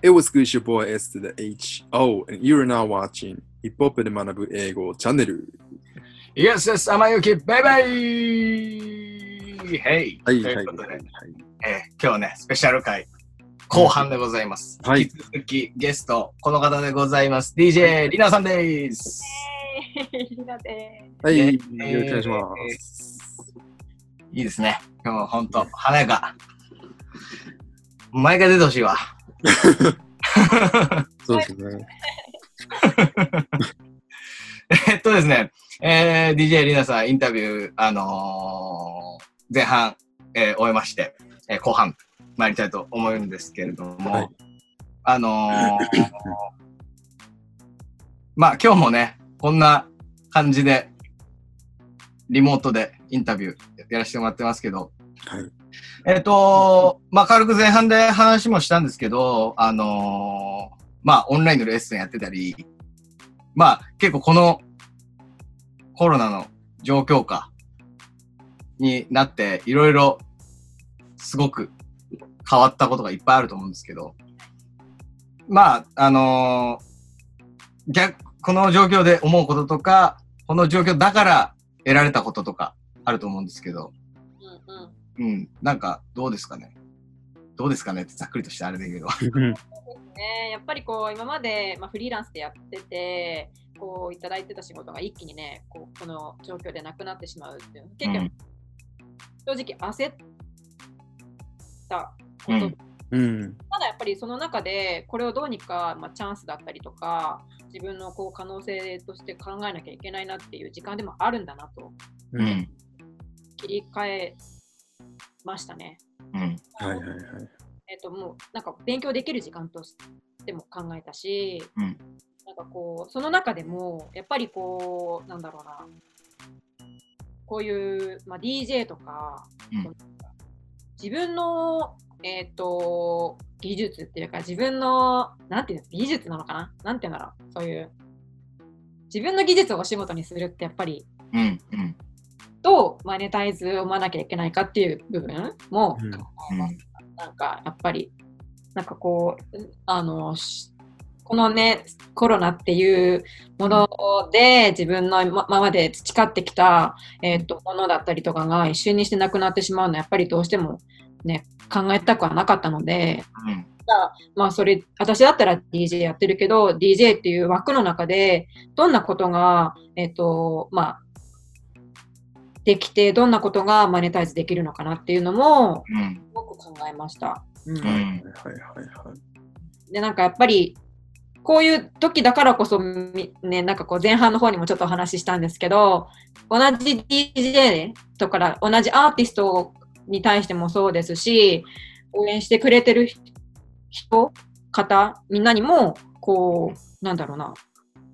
It was good, your boy S to the H. O, and you're now watching ヒップホップで学ぶ英語チャンネル。Yes, yes, 天ゆき、バイバイ !Hey! はい、とはい、うことで、はい。えー今日ね、スペシャル回、後半でございます。はい引き続きゲスト、この方でございます。DJ リナさんです。りなではい、えよーろしくお願いします。いいですね。今日も本当、華やか。毎回出てほしいわ。そうですね。えっとですね、えー、DJ リナさん、インタビュー、あのー前半、えー終えまして、えー後半、参りたいと思うんですけれども、はいあのーまあ今日もね、こんな感じで、リモートでインタビューやらせてもらってますけど、はい。えっ、と、まあ、軽く前半で話もしたんですけど、あのーまあ、オンラインのレッスンやってたり、まあ、結構このコロナの状況下になって、いろいろすごく変わったことがいっぱいあると思うんですけど、まあ、あのー逆、この状況で思うこととか、この状況だから得られたこととかあると思うんですけど、うん。なんかどうですかね？どうですかねってざっくりとしてあれだけど。ね、やっぱりこう今まで、まあ、フリーランスでやっててこういただいてた仕事が一気にねこうこの状況でなくなってしまうっていう結構、うん。正直焦ったこと、うん。うん。ただやっぱりその中でこれをどうにか、まあ、チャンスだったりとか自分のこう可能性として考えなきゃいけないなっていう時間でもあるんだなと。うん。はい切り替えましたね。うん。はいはい。えっともうなんか勉強できる時間としても考えたし、うんなんかこうその中でもやっぱりこうなんだろうなこういう、まあ、DJ とか、うん自分のえっ、と技術っていうか自分のなんていうの技術なのかな？なんていうんだろうそういう自分の技術をお仕事にするってやっぱりうん。うん。どうマネタイズを生まなきゃいけないかっていう部分もうん考えます。なんかやっぱりなんかこうあのしこのねコロナっていうもので自分のまままで培ってきた、えー、とものだったりとかが一瞬にしてなくなってしまうのはやっぱりどうしてもね考えたくはなかったので、うん。まあそれ私だったら DJ やってるけど DJ っていう枠の中でどんなことがえっ、とまあできてどんなことがマネタイズできるのかなっていうのもうん。すごく考えました。うんうんはいはいはいはい。でなんかやっぱりこういう時だからこそみねなんかこう前半の方にもちょっとお話ししたんですけど同じ DJ とか同じアーティストに対してもそうですし応援してくれてる人方みんなにもこうなんだろうな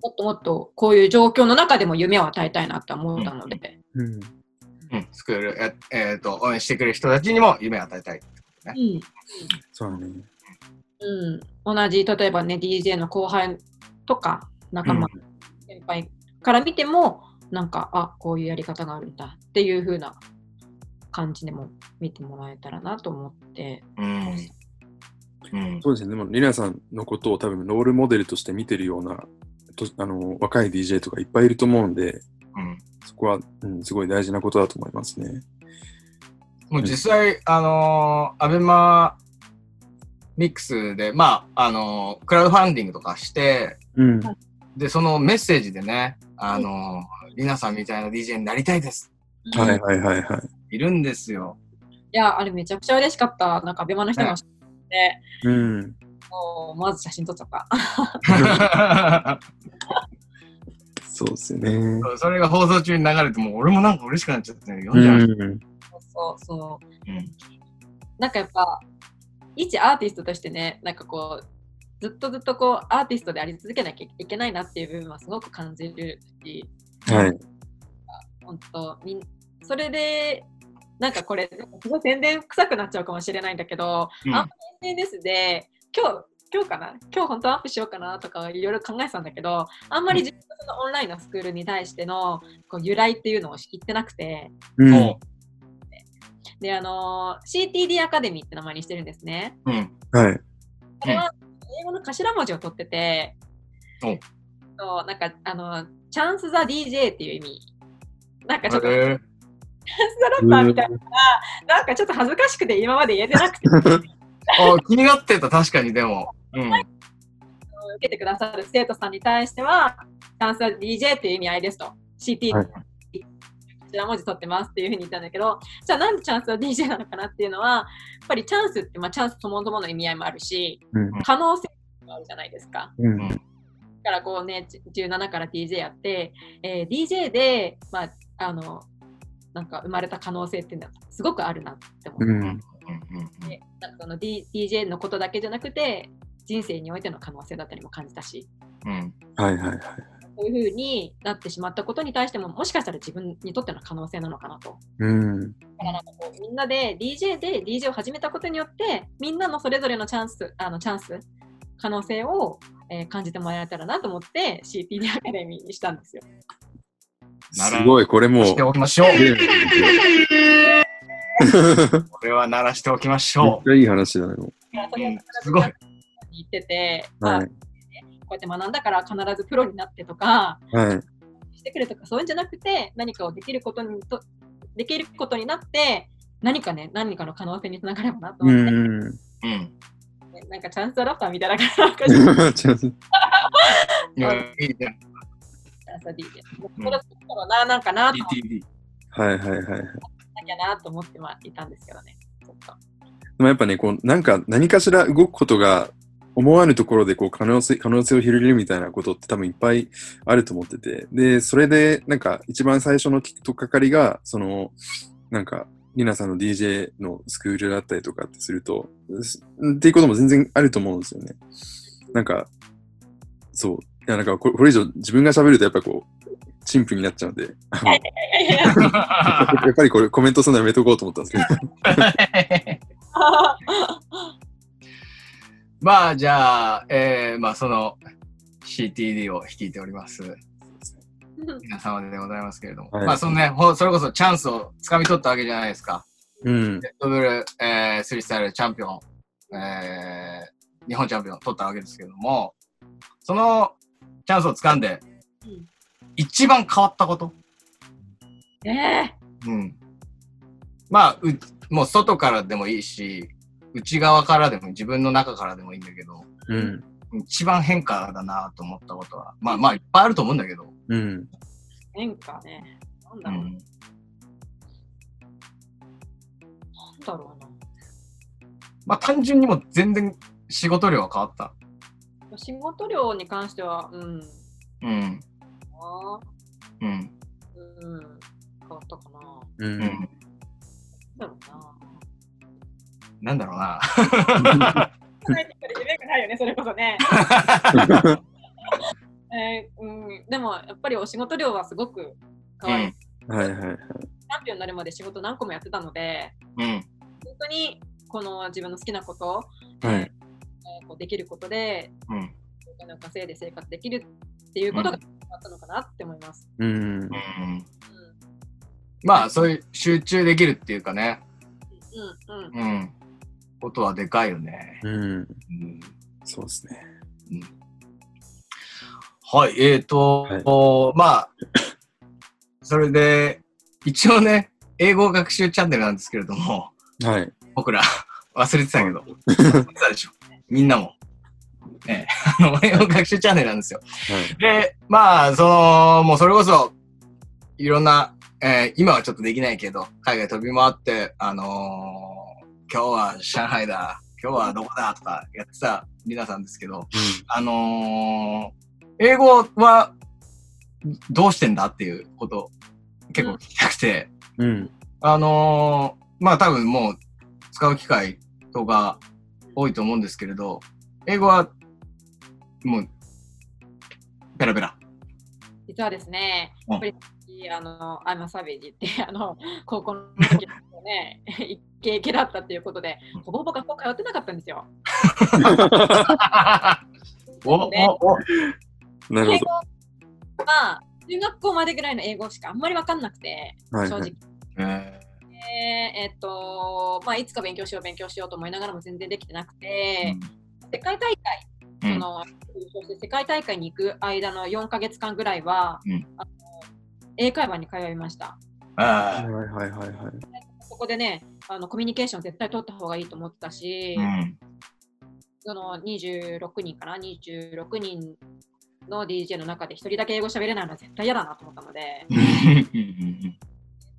もっともっとこういう状況の中でも夢を与えたいなって思ったので、うん。うん。スクール、ええっ、と、応援してくれる人たちにも夢を与えたい。うんそうね。うん、同じ例えばね DJ の後輩とか仲間、先輩から見てもなんかあこういうやり方があるんだっていう風な感じでも見てもらえたらなと思って、うん。うん。そうですね。でも、リナさんのことを多分ロールモデルとして見てるようなとあの若い DJ とかいっぱいいると思うんで、うん。そこは、うん、すごい大事なことだと思いますね。もう実際、あのーアベマミックスで、まあ、あのークラウドファンディングとかして、うん。で、そのメッセージでね、あのーリナさんみたいな DJ になりたいです。はいはいはいはい。いるんですよ。いやあれめちゃくちゃ嬉しかったなんかアベマの人も知って、うん。もうまず写真撮っちゃった そうですよね。それが放送中に流れて、もう俺もなんか嬉しくなっちゃって、読うんじゃいました。ん。そうそううんなんかやっぱ一アーティストとしてねなんかこうずっとずっとこうアーティストであり続けなきゃいけないなっていう部分はすごく感じるしはい。本当みんそれでなんかこれすごい宣伝臭くなっちゃうかもしれないんだけど、うんあんまり SNS で今日今日かな？今日本当はアップしようかなとかいろいろ考えてたんだけどあんまり自分のそのオンラインのスクールに対してのこう由来っていうのを言ってなくてうん。そであの CTD アカデミーって名前にしてるんですね。う。うん。はい。これは英語の頭文字を取ってて、おそうなんかあの、チャンス・ザ・ DJ っていう意味。なんかちょっと、チャンス・ザ・ラッパーみたいなのが、なんかちょっと恥ずかしくて今まで言えてなくて、受 あ気になってた、確かにでも。うん。けてくださる生徒さんに対しては、チャンス・ザ・ DJ っていう意味合いですと。CT はい頭文字取ってますっていうふうに言ったんだけど、じゃあなんでチャンスは DJ なのかなっていうのは、やっぱりチャンスって、まあ、チャンスそもそもの意味合いもあるし、うん。可能性もあるじゃないですか。うん。だからこうね、じ17から DJ やって、えー DJ で、まあ、あの、なんか生まれた可能性っていうのはすごくあるなって思って、うん。うんなんかその、D、DJ のことだけじゃなくて、人生においての可能性だったりも感じたし、うん。はいはいはい。そういうふうになってしまったことに対しても、もしかしたら自分にとっての可能性なのかなと。うん。だからなんかこうみんなで DJ で DJ を始めたことによってみんなのそれぞれのチャンスあのチャンス可能性を、えー感じてもらえたらなと思って CPD アカデミーにしたんですよ。すごい、これもう。しておきましょう。め っこれは鳴らしておきましょちゃいい話だね。もだからそれをうんすごい言ってて、うまあ、はいこ。うやって学んだから必ずプロになってとかはい。してくれとかそういうんじゃなくて何かをできることにとできることになって何かね何かの可能性につながればなとう思って、ん。う。うん。なんかチャンスラッパーみたいな感じ チちょっといや、いいね。ャンス DJ。うんそれそろななんかなと思って DTV。はいはいはいはい。なきゃなと思ってはいたんですけどね。でもやっぱね、こう、なんか何かしら動くことが思わぬところでこう可能性、可能性を広げるみたいなことって多分いっぱいあると思ってて。で、それでなんか一番最初のきっとかかりが、その、なんか、リナさんの DJ のスクールだったりとかってすると、すっていうことも全然あると思うんですよね。なんか、そう。いや、なんかこれこれ以上自分が喋るとやっぱこう、陳腐になっちゃうんで、やっぱりこれコメントするのやめとこうと思ったんですけど。まあ、じゃあ、えー、まあ、その CTD を率いております。皆様でございますけれども。はいまあ、そのね、ほそれこそチャンスをつかみ取ったわけじゃないですか。うん。レッドブル、えー、スリースタイルチャンピオン、えー、日本チャンピオン取ったわけですけども、そのチャンスをつかんでうん、一番変わったこと？ええうん。まあ、うもう外からでもいいし、内側からでも自分の中からでもいいんだけど、うん。一番変化だなと思ったことは、まあまあいっぱいあると思うんだけど、うん。変化ね。なんだろう、うん、なんだろうな。まあ単純にもう全然仕事量は変わった。仕事量に関しては、うん。うん。あうん。ーうん。変わったかな。う。うんん。なんだろうな。なんだろうな。夢がないよね、それこそね。えーうん、でも、やっぱりお仕事量はすごく変わる。はいはいはい。チャンピオンになるまで仕事何個もやってたので、うん。本当にこの自分の好きなことを、はいえーこうできることで、うん。お稼いで生活できるっていうことが変わったのかなって思います。うん。うん。まあそういう集中できるっていうかね、うんうんうんうん。ことはでかいよね。うん。うん。そうですね。はい、えーと、まあ、それで、一応ね、英語学習チャンネルなんですけれども、はい。僕ら忘れてたけど、忘れてたでしょ。みんなも。ね、あの、英語学習チャンネルなんですよ。はい。で、まあ、その、もうそれこそ、いろんな、えー今はちょっとできないけど、海外飛び回って、あのー今日は上海だ、今日はどこだとかやってたリナさんですけど、あのー英語はどうしてんだっていうこと結構聞きたくて、うん。うん。あのーまあ多分もう使う機会とか多いと思うんですけれど、英語はもうペラペラ。実はですね、うんやっぱりあの、I'm a savage って、あの、高校の時のね、イケイケだったっていうことで、ほぼほぼ学校通ってなかったんですよ。お、お、お、なるほど。まあ、中学校までぐらいの英語しかあんまり分かんなくて、はいはい正直。えでえっと、まあ、いつか勉強しよう、勉強しようと思いながらも全然できてなくて、世界大会その世界大会に行く間の4ヶ月間ぐらいは、うんあの英会話に通いました。あはいはいはいはい。そこでね、あのコミュニケーション絶対取った方がいいと思ってたし、あ。うん。その26人かな、26人の DJ の中で1人だけ英語喋れないのは絶対嫌だなと思ったので、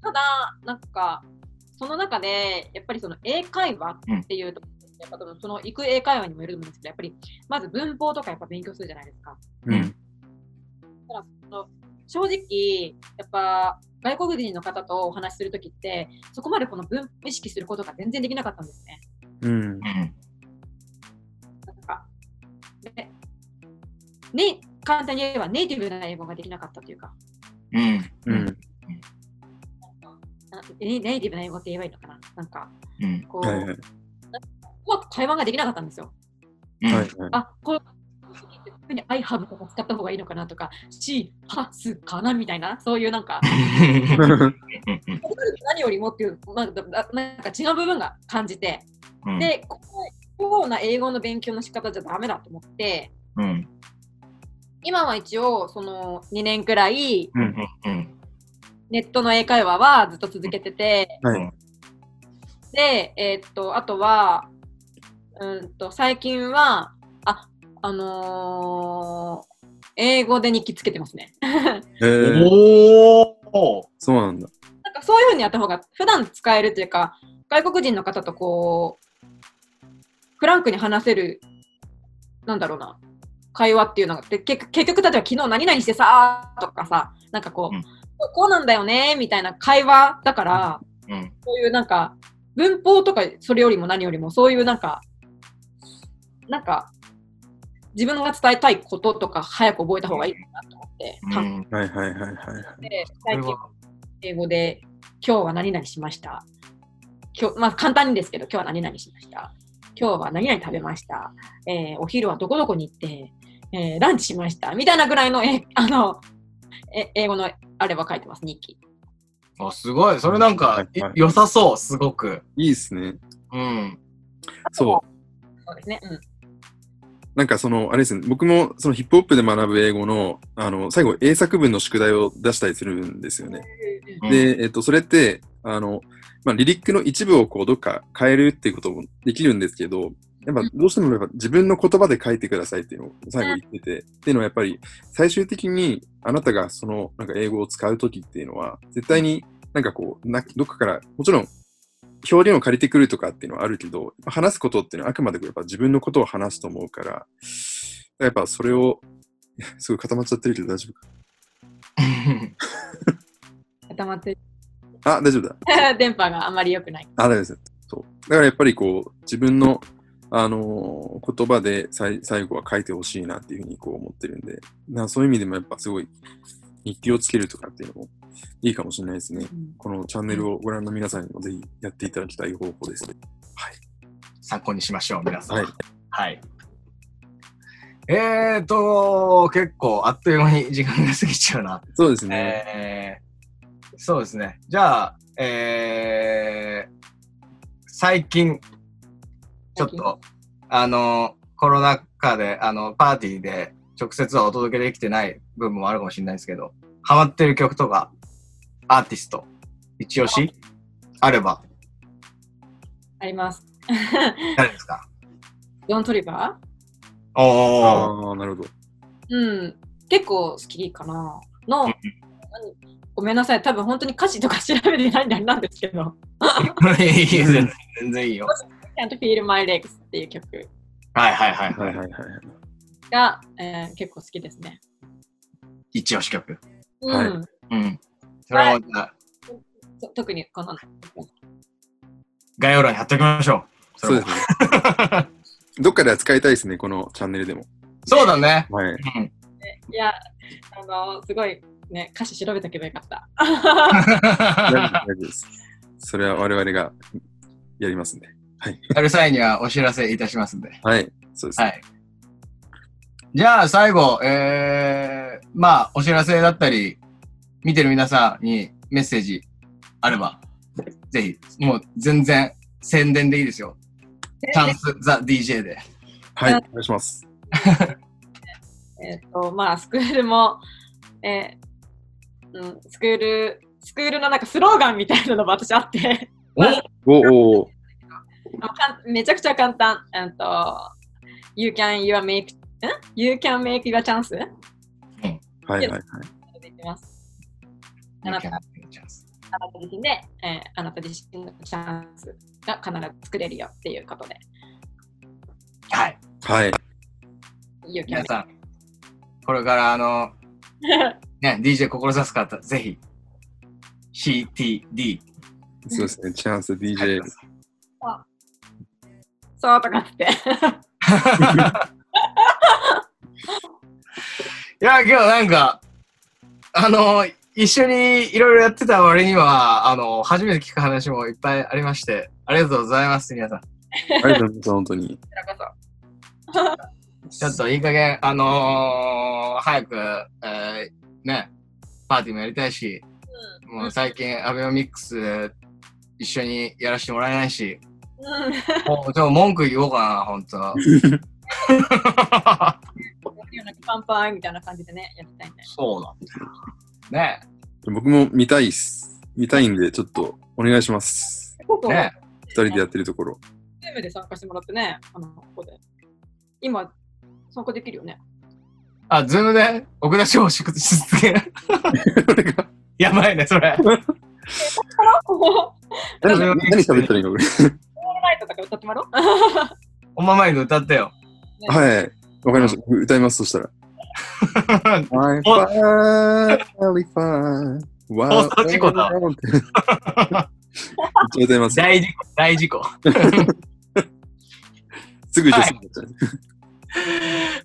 ただ、なんか、その中で、やっぱりその英会話っていうと、やっぱその行く英会話にもよると思うんですけど、やっぱりまず文法とかやっぱ勉強するじゃないですか。うん。だからその正直、やっぱ外国人の方とお話しするときって、そこまでこの文意識することが全然できなかったんですね。うん。なんか、でね、簡単に言えばネイティブな英語ができなかったというか、うん。うん。なネネイティブな英語って言えばいいのかななんか、うん。こう、はいはい。うまく会話ができなかったんですよ。うん。はいはい。あ、こに I have とか使った方がいいのかなとか、she has かなみたいな、そういうなんか、何よりもっていう、まあ、なんか違う部分が感じて、うん、で、このような英語の勉強の仕方じゃダメだと思って、うん。今は一応、その2年くらい。ネットの英会話はずっと続けてて、はい。で、えーっと、あとは、うんと、最近は、あ、あのー英語で日記つけてますね。へえ。おお。そうなんだ。なんかそういうふうにやった方が普段使えるというか、外国人の方とこう、フランクに話せる、なんだろうな、会話っていうのが、で結結局、例えば昨日何々してさとかさ、なんかこう、うんここうなんだよねみたいな会話だから、うん。そういうなんか、文法とかそれよりも何よりも、そういうなんか、なんか、自分が伝えたいこととか早く覚えた方がいいかなと思って、うん。はいはいはいはいはい。で最近英語で、今日は何々しました。今日、まあ簡単にですけど、今日は何々しました。今日は何々食べました。えーお昼はどこどこに行って、えーランチしました。みたいなぐらいの、え あの、え英語のあれば書いてます、日記。あ、すごい。それなんか、はいはいい良さそう、すごく。いいっすね。うん。そう。そうですね。うん。なんかその、あれですね、僕もそのヒップホップで学ぶ英語の、あの、最後英作文の宿題を出したりするんですよね。うん、で、えっと、それって、あの、まあ、リリックの一部をこう、どっか変えるっていうこともできるんですけど、やっぱどうしてもやっぱ自分の言葉で書いてくださいっていうのを最後言ってて、っていうのはやっぱり最終的にあなたがそのなんか英語を使うときっていうのは絶対になんかこうな、どっかからもちろん表現を借りてくるとかっていうのはあるけど、話すことっていうのはあくまでやっぱ自分のことを話すと思うから、やっぱそれを、すごい固まっちゃってるけど大丈夫か？固まって あ、大丈夫だ。電波があまり良くない。あ、大丈夫です。そう。だからやっぱりこう、自分の、あのー言葉でさい最後は書いてほしいなっていうふうにこう思ってるんで、なそういう意味でもやっぱすごい日記をつけるとかっていうのもいいかもしれないですね。このチャンネルをご覧の皆さんにもぜひやっていただきたい方法ですね。はい。参考にしましょう、皆さん。はい。はい。えーと、結構あっという間に時間が過ぎちゃうな。そうですね。えー、そうですね。じゃあ、えー、最近、ちょっと、あの、コロナ禍で、あの、パーティーで直接はお届けできてない部分もあるかもしれないですけど、ハマってる曲とか、アーティスト、一押し？あれば、あります。誰ですか？ドントリバおー。ああ、なるほど。ーうん。結構好きかな。の、うんごめんなさい。多分本当に歌詞とか調べてないんであれなんですけど。いいいい全然全然いいよ。Can't Feel My Legs っていう曲はいはいはいは。はいいはいはい。が、えー結構好きですね。一押し曲？はいうん。うん。それは、じゃあそ特にこの、概要欄に貼っておきましょう。そうですね。どっかでは使いたいですね、このチャンネルでも。そうだね。はい。うん。いや、あの、すごいね、歌詞調べとけばよかった。大丈夫です。それは我々がやりますんで。やる際にはお知らせいたしますんで。はい。そうです。はい。じゃあ最後、えー、まあ、お知らせだったり、見てる皆さんにメッセージあれば、ぜひ、もう全然宣伝でいいですよ。チャンスザ DJ で。はい。お願いします。えっと、まあ、スクールも、えーうん、スクール、スクールのなんかスローガンみたいなのも私あって、お？おおあかんめちゃくちゃ簡単。えっと、You can, your make, ん you can make your chance? はいはいはい。できます。あなたあなた自身で、えーあなた自身のチャンスが必ず作れるよっていうことで。はい。はい。You can 皆さん、これからあの、ね、DJ 志す方、ぜひ、CTD。そうですね。チャンスはい DJ。そうとかって。いや、今日なんか、あの、一緒にいろいろやってた割には、あの、初めて聞く話もいっぱいありまして、ありがとうございます、皆さん。ありがとうございます、本当に。こちょっといい加減、あのー早く、えーね、パーティーもやりたいし、もう最近、アベノミックス一緒にやらせてもらえないし、うん。もうちょっと文句言おうかな、ほ んと。なんかパンパンみたいな感じでね、やりたいね。そうだ。ね僕も見たいっす。見たいんで、ちょっとお願いします。ね二人でやってるところ。ズームで参加してもらってね、あの、ここで。今、参加できるよね。あ、ズームで？奥田翔し続ける。やばいね、それ。オール何何喋ったらいいのこれ。ナイトとか歌ってもらおう。おままに歌ってよ。はい。わかりました。歌います、そしたら。I'm finally fine. 放送事故だめっちゃ歌います。大事故、大事故。すぐ女性になっちゃう。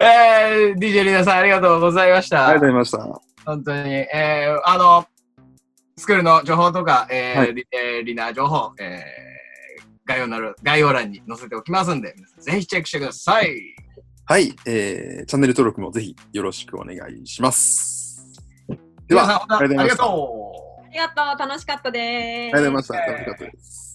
えー、DJ リナさんありがとうございました。ありがとうございました。本当に、えー、あの、スクールの情報とか、えーはいリえーリナ情報、えー、概要なる概要欄に載せておきますんで、ぜひチェックしてください。はい、えー、チャンネル登録もぜひよろしくお願いします。では、ありがとう。ありがとうございましたありがとう、楽しかったです。ありがとうございました。楽しかったです。